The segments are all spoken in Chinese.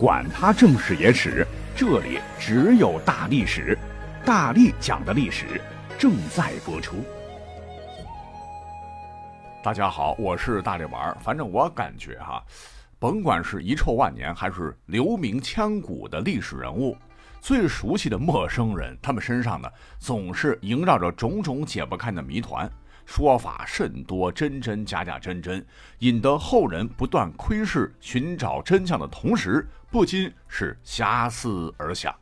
管他正史野史，这里只有大历史，大力讲的历史正在播出。大家好，我是大力丸儿。反正我感觉哈，甭管是遗臭万年，还是留名千古的历史人物，最熟悉的陌生人，他们身上呢，总是萦绕着种种解不开的谜团。说法甚多，真真假假，真真，引得后人不断窥视、寻找真相的同时，不禁是遐思而想。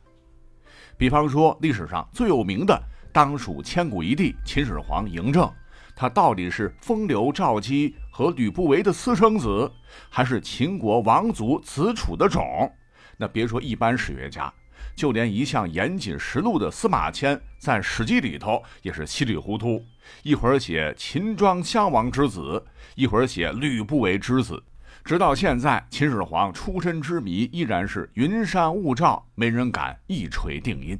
比方说，历史上最有名的，当属千古一帝秦始皇嬴政。他到底是风流赵姬和吕不韦的私生子，还是秦国王族子楚的种？那别说一般史学家。就连一向严谨实录的司马迁，在《史记》里头也是稀里糊涂，一会儿写秦庄襄王之子，一会儿写吕不韦之子，直到现在，秦始皇出身之谜依然是云山雾罩，没人敢一锤定音。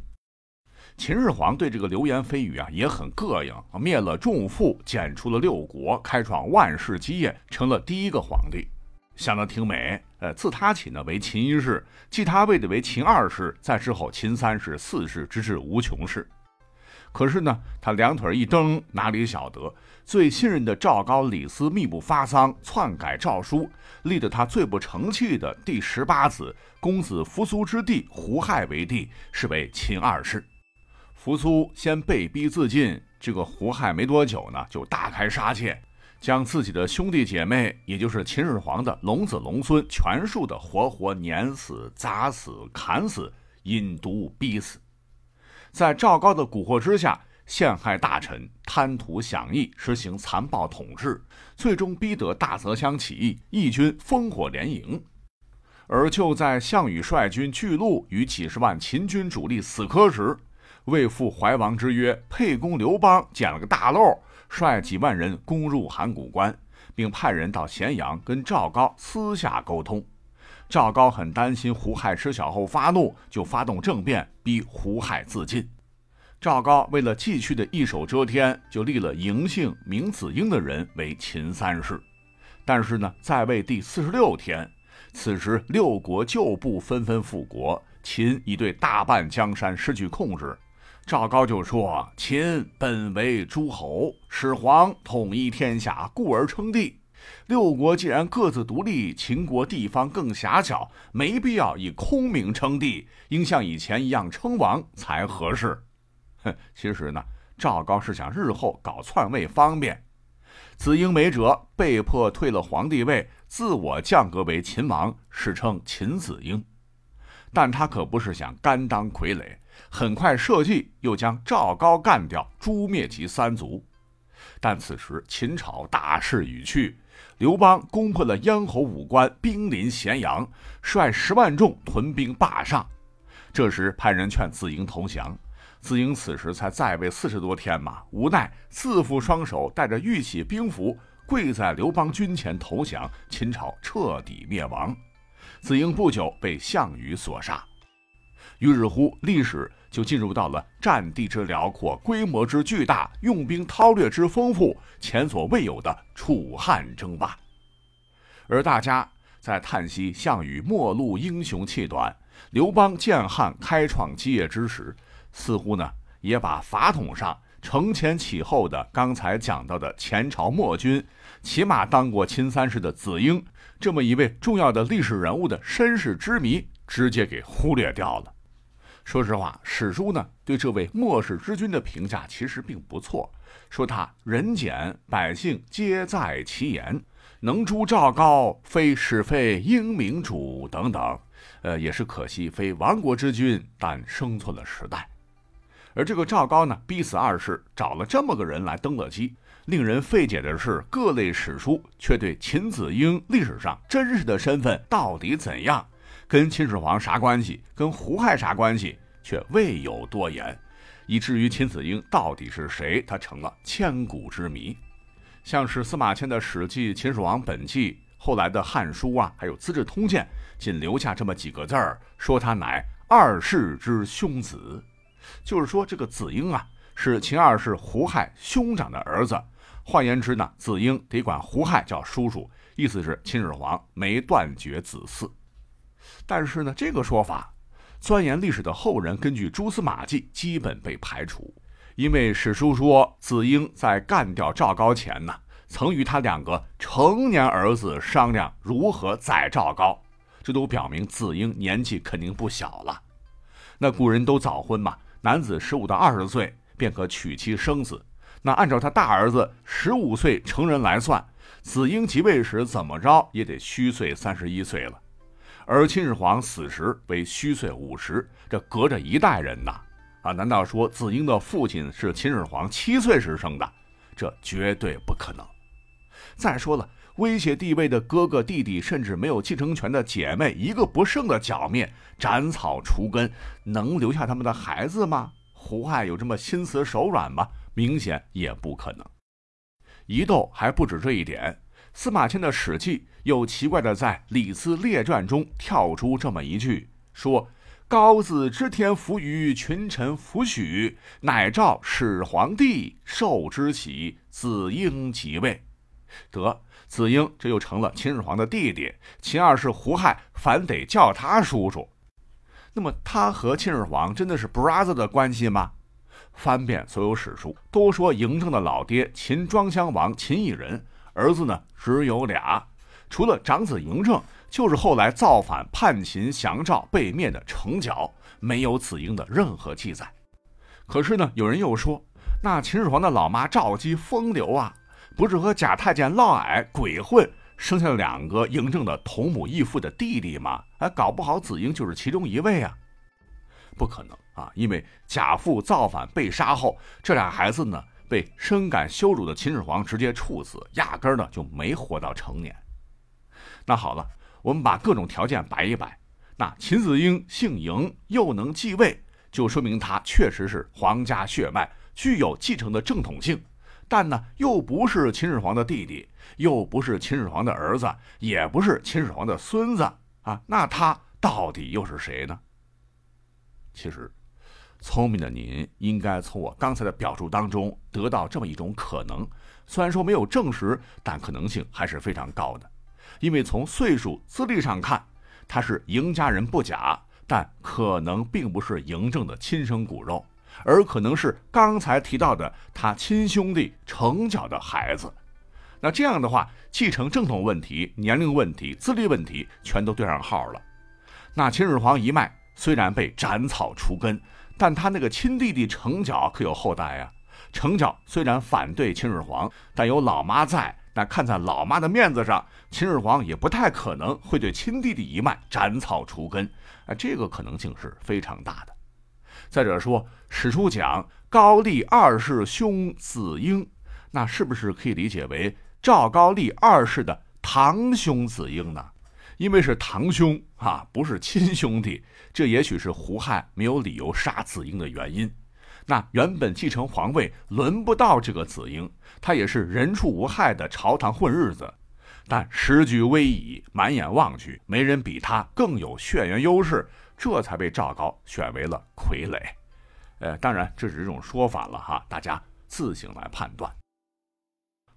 秦始皇对这个流言蜚语啊也很膈应，灭了众父，剪出了六国，开创万世基业，成了第一个皇帝。想得挺美，呃，自他起呢为秦一世，继他位的为秦二世，再之后秦三世、四世，直至无穷世。可是呢，他两腿一蹬，哪里晓得最信任的赵高、李斯密不发丧，篡改诏书，立得他最不成器的第十八子公子扶苏之弟胡亥为帝，是为秦二世。扶苏先被逼自尽，这个胡亥没多久呢，就大开杀戒。将自己的兄弟姐妹，也就是秦始皇的龙子龙孙，全数的活活碾死、砸死、砍死、引毒逼死，在赵高的蛊惑之下，陷害大臣，贪图享义，实行残暴统治，最终逼得大泽乡起义，义军烽火连营。而就在项羽率军巨鹿与几十万秦军主力死磕时，为赴怀王之约，沛公刘邦捡了个大漏。率几万人攻入函谷关，并派人到咸阳跟赵高私下沟通。赵高很担心胡亥知晓后发怒，就发动政变，逼胡亥自尽。赵高为了继续的一手遮天，就立了嬴姓名子婴的人为秦三世。但是呢，在位第四十六天，此时六国旧部纷纷复国，秦已对大半江山失去控制。赵高就说：“秦本为诸侯，始皇统一天下，故而称帝。六国既然各自独立，秦国地方更狭小，没必要以空名称帝，应像以前一样称王才合适。”哼，其实呢，赵高是想日后搞篡位方便。子婴没辙，被迫退了皇帝位，自我降格为秦王，史称秦子婴。但他可不是想甘当傀儡。很快设计又将赵高干掉，诛灭其三族。但此时秦朝大势已去，刘邦攻破了咽喉武关，兵临咸阳，率十万众屯兵霸上。这时派人劝子婴投降，子婴此时才在位四十多天嘛，无奈自负双手，带着玉玺兵符，跪在刘邦军前投降。秦朝彻底灭亡，子婴不久被项羽所杀。于是乎，历史就进入到了战地之辽阔、规模之巨大、用兵韬略之丰富、前所未有的楚汉争霸。而大家在叹息项羽末路英雄气短，刘邦建汉开创基业之时，似乎呢也把法统上承前启后的刚才讲到的前朝末君，起码当过秦三世的子婴这么一位重要的历史人物的身世之谜，直接给忽略掉了。说实话，史书呢对这位末世之君的评价其实并不错，说他人简，百姓皆在其言，能诛赵高，非是非英明主等等。呃，也是可惜，非亡国之君，但生存了时代。而这个赵高呢，逼死二世，找了这么个人来登了基。令人费解的是，各类史书却对秦子婴历史上真实的身份到底怎样？跟秦始皇啥关系？跟胡亥啥关系？却未有多言，以至于秦子婴到底是谁？他成了千古之谜。像是司马迁的《史记·秦始皇本纪》，后来的《汉书》啊，还有《资治通鉴》，仅留下这么几个字儿，说他乃二世之兄子。就是说，这个子婴啊，是秦二世胡亥兄长的儿子。换言之呢，子婴得管胡亥叫叔叔，意思是秦始皇没断绝子嗣。但是呢，这个说法，钻研历史的后人根据蛛丝马迹，基本被排除。因为史书说，子婴在干掉赵高前呢，曾与他两个成年儿子商量如何宰赵高，这都表明子婴年纪肯定不小了。那古人都早婚嘛，男子十五到二十岁便可娶妻生子。那按照他大儿子十五岁成人来算，子婴即位时怎么着也得虚岁三十一岁了。而秦始皇死时为虚岁五十，这隔着一代人呐。啊，难道说子婴的父亲是秦始皇七岁时生的？这绝对不可能。再说了，威胁地位的哥哥、弟弟，甚至没有继承权的姐妹，一个不剩的剿灭、斩草除根，能留下他们的孩子吗？胡亥有这么心慈手软吗？明显也不可能。疑窦还不止这一点，司马迁的《史记》又奇怪的在《李斯列传》中跳出这么一句，说。高子知天福于群臣弗许，乃召始皇帝受之喜，子婴即位。得子婴这又成了秦始皇的弟弟。秦二世胡亥反得叫他叔叔。那么他和秦始皇真的是 brother 的关系吗？翻遍所有史书，都说嬴政的老爹秦庄襄王秦异人，儿子呢只有俩，除了长子嬴政。就是后来造反叛秦降赵被灭的成角，没有子婴的任何记载。可是呢，有人又说，那秦始皇的老妈赵姬风流啊，不是和假太监嫪毐鬼混，生下了两个嬴政的同母异父的弟弟吗？哎，搞不好子婴就是其中一位啊！不可能啊，因为假父造反被杀后，这俩孩子呢被深感羞辱的秦始皇直接处死，压根儿呢就没活到成年。那好了。我们把各种条件摆一摆，那秦子婴姓嬴又能继位，就说明他确实是皇家血脉，具有继承的正统性。但呢，又不是秦始皇的弟弟，又不是秦始皇的儿子，也不是秦始皇的孙子啊，那他到底又是谁呢？其实，聪明的您应该从我刚才的表述当中得到这么一种可能，虽然说没有证实，但可能性还是非常高的。因为从岁数、资历上看，他是赢家人不假，但可能并不是嬴政的亲生骨肉，而可能是刚才提到的他亲兄弟成角的孩子。那这样的话，继承正统问题、年龄问题、资历问题全都对上号了。那秦始皇一脉虽然被斩草除根，但他那个亲弟弟成角可有后代呀。成角虽然反对秦始皇，但有老妈在。那看在老妈的面子上，秦始皇也不太可能会对亲弟弟一脉斩草除根，啊，这个可能性是非常大的。再者说，史书讲高丽二世兄子婴，那是不是可以理解为赵高丽二世的堂兄子婴呢？因为是堂兄啊，不是亲兄弟，这也许是胡亥没有理由杀子婴的原因。那原本继承皇位轮不到这个子婴，他也是人畜无害的朝堂混日子，但时局危矣，满眼望去，没人比他更有血缘优势，这才被赵高选为了傀儡。呃，当然这只是一种说法了哈，大家自行来判断。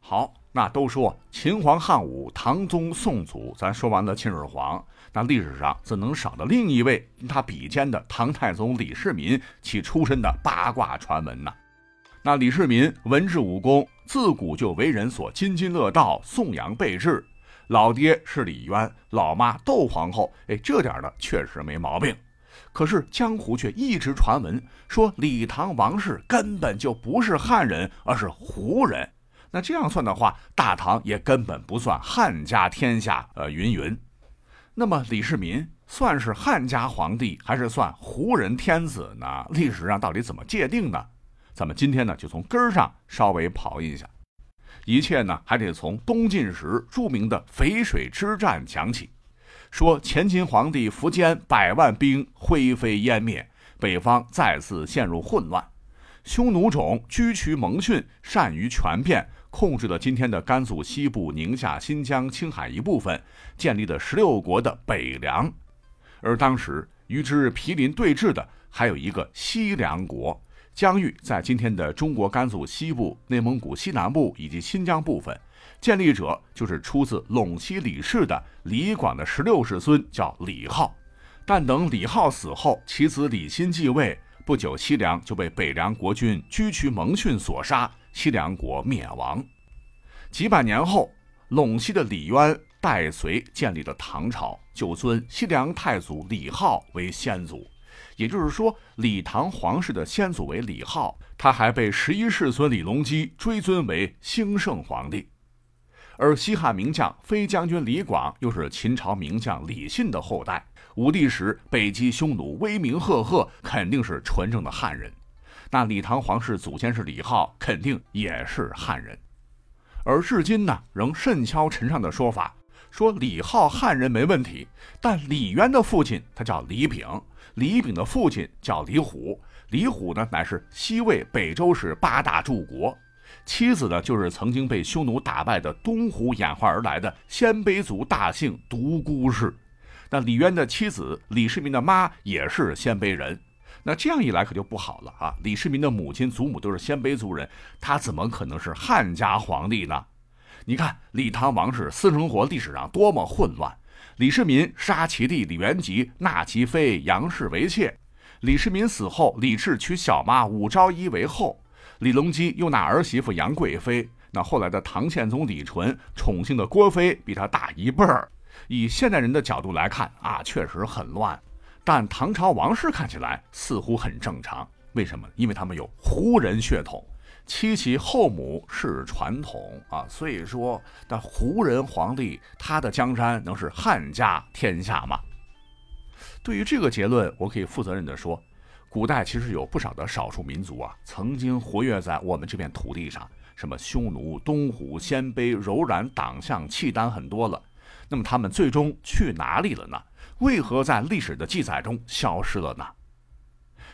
好。那都说秦皇汉武、唐宗宋祖，咱说完了秦始皇，那历史上怎能少了另一位他比肩的唐太宗李世民其出身的八卦传闻呢？那李世民文治武功，自古就为人所津津乐道、颂扬备至。老爹是李渊，老妈窦皇后，哎，这点呢确实没毛病。可是江湖却一直传闻说李唐王室根本就不是汉人，而是胡人。那这样算的话，大唐也根本不算汉家天下，呃，云云。那么李世民算是汉家皇帝，还是算胡人天子呢？历史上到底怎么界定呢？咱们今天呢，就从根儿上稍微刨一下。一切呢，还得从东晋时著名的淝水之战讲起。说前秦皇帝苻坚百万兵灰飞烟灭，北方再次陷入混乱。匈奴种居渠蒙逊，善于权变。控制了今天的甘肃西部、宁夏、新疆、青海一部分，建立的十六国的北凉。而当时与之毗邻对峙的还有一个西凉国，疆域在今天的中国甘肃西部、内蒙古西南部以及新疆部分，建立者就是出自陇西李氏的李广的十六世孙，叫李浩。但等李浩死后，其子李欣继位，不久西凉就被北凉国君居渠蒙逊所杀，西凉国灭亡。几百年后，陇西的李渊代隋建立了唐朝，就尊西凉太祖李浩为先祖。也就是说，李唐皇室的先祖为李浩，他还被十一世孙李隆基追尊为兴圣皇帝。而西汉名将飞将军李广，又是秦朝名将李信的后代。武帝时北击匈奴，威名赫赫，肯定是纯正的汉人。那李唐皇室祖先是李浩，肯定也是汉人。而至今呢，仍甚嚣尘上的说法，说李浩汉人没问题，但李渊的父亲他叫李炳，李炳的父亲叫李虎，李虎呢乃是西魏北周时八大柱国，妻子呢就是曾经被匈奴打败的东胡演化而来的鲜卑族大姓独孤氏。那李渊的妻子李世民的妈也是鲜卑人，那这样一来可就不好了啊！李世民的母亲、祖母都是鲜卑族人，他怎么可能是汉家皇帝呢？你看李唐王室私生活历史上多么混乱！李世民杀其弟李元吉，纳其妃杨氏为妾。李世民死后，李治娶小妈武昭仪为后。李隆基又纳儿媳妇杨贵妃。那后来的唐宪宗李纯宠幸的郭妃比他大一辈儿。以现代人的角度来看啊，确实很乱，但唐朝王室看起来似乎很正常。为什么？因为他们有胡人血统，妻其后母是传统啊，所以说，那胡人皇帝他的江山能是汉家天下吗？对于这个结论，我可以负责任的说，古代其实有不少的少数民族啊，曾经活跃在我们这片土地上，什么匈奴、东胡、鲜卑、柔然、党项、契丹，很多了。那么他们最终去哪里了呢？为何在历史的记载中消失了呢？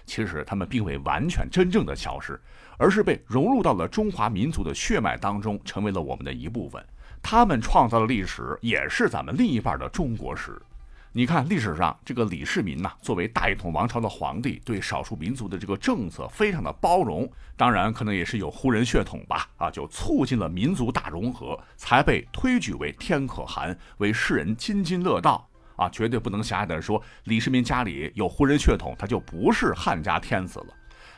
其实他们并未完全真正的消失，而是被融入到了中华民族的血脉当中，成为了我们的一部分。他们创造的历史，也是咱们另一半的中国史。你看，历史上这个李世民呐，作为大一统王朝的皇帝，对少数民族的这个政策非常的包容。当然，可能也是有胡人血统吧，啊，就促进了民族大融合，才被推举为天可汗，为世人津津乐道。啊，绝对不能狭隘的说，李世民家里有胡人血统，他就不是汉家天子了。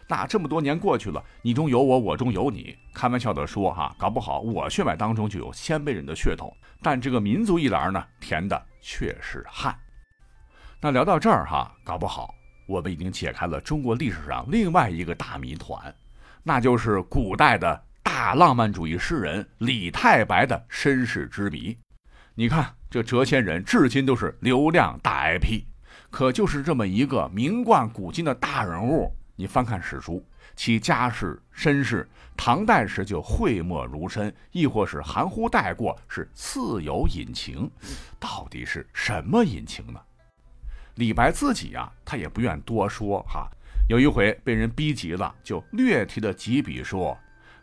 那这么多年过去了，你中有我，我中有你，开玩笑的说哈，搞不好我血脉当中就有鲜卑人的血统，但这个民族一栏呢，填的却是汉。那聊到这儿哈，搞不好我们已经解开了中国历史上另外一个大谜团，那就是古代的大浪漫主义诗人李太白的身世之谜。你看这谪仙人至今都是流量大 IP，可就是这么一个名冠古今的大人物，你翻看史书，其家世身世，唐代时就讳莫如深，亦或是含糊带过，是自有隐情。到底是什么隐情呢？李白自己呀，他也不愿多说哈。有一回被人逼急了，就略提了几笔说：“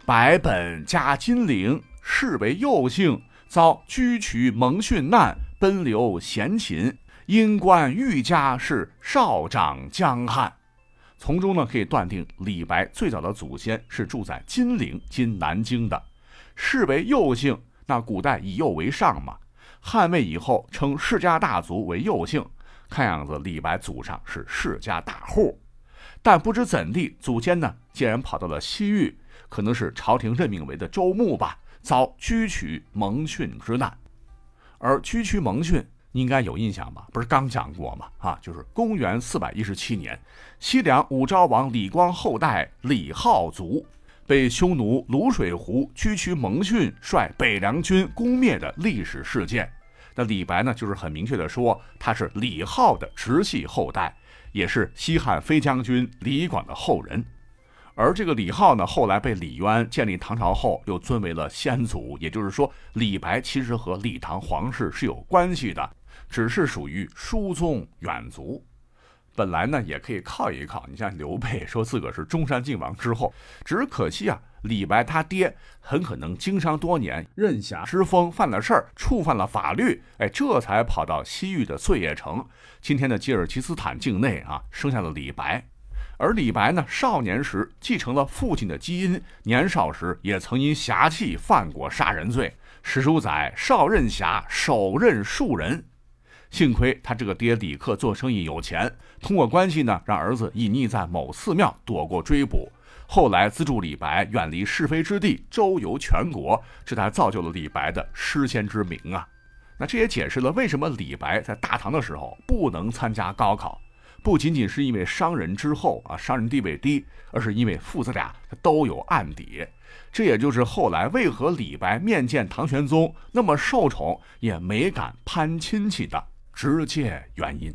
白本家金陵，世为幼姓，遭居渠蒙逊难，奔流咸秦，因官愈家是少长江汉。”从中呢，可以断定李白最早的祖先是住在金陵（今南京）的。是为右姓，那古代以右为上嘛。汉魏以后称世家大族为右姓。看样子，李白祖上是世家大户，但不知怎地，祖先呢竟然跑到了西域，可能是朝廷任命为的州牧吧，遭居渠蒙逊之难。而居渠蒙逊你应该有印象吧？不是刚讲过吗？啊，就是公元四百一十七年，西凉武昭王李光后代李浩族被匈奴卤水湖居渠蒙逊率北凉军攻灭的历史事件。那李白呢，就是很明确的说，他是李浩的直系后代，也是西汉飞将军李广的后人。而这个李浩呢，后来被李渊建立唐朝后，又尊为了先祖。也就是说，李白其实和李唐皇室是有关系的，只是属于疏宗远族。本来呢，也可以靠一靠。你像刘备说自个是中山靖王之后，只可惜啊。李白他爹很可能经商多年，任侠之风犯了事儿，触犯了法律，哎，这才跑到西域的碎叶城，今天的吉尔吉斯坦境内啊，生下了李白。而李白呢，少年时继承了父亲的基因，年少时也曾因侠气犯过杀人罪，史书载少任侠，手刃数人。幸亏他这个爹李克做生意有钱，通过关系呢，让儿子隐匿在某寺庙，躲过追捕。后来资助李白远离是非之地，周游全国，这才造就了李白的诗仙之名啊。那这也解释了为什么李白在大唐的时候不能参加高考，不仅仅是因为商人之后啊，商人地位低，而是因为父子俩都有案底。这也就是后来为何李白面见唐玄宗那么受宠，也没敢攀亲戚的直接原因。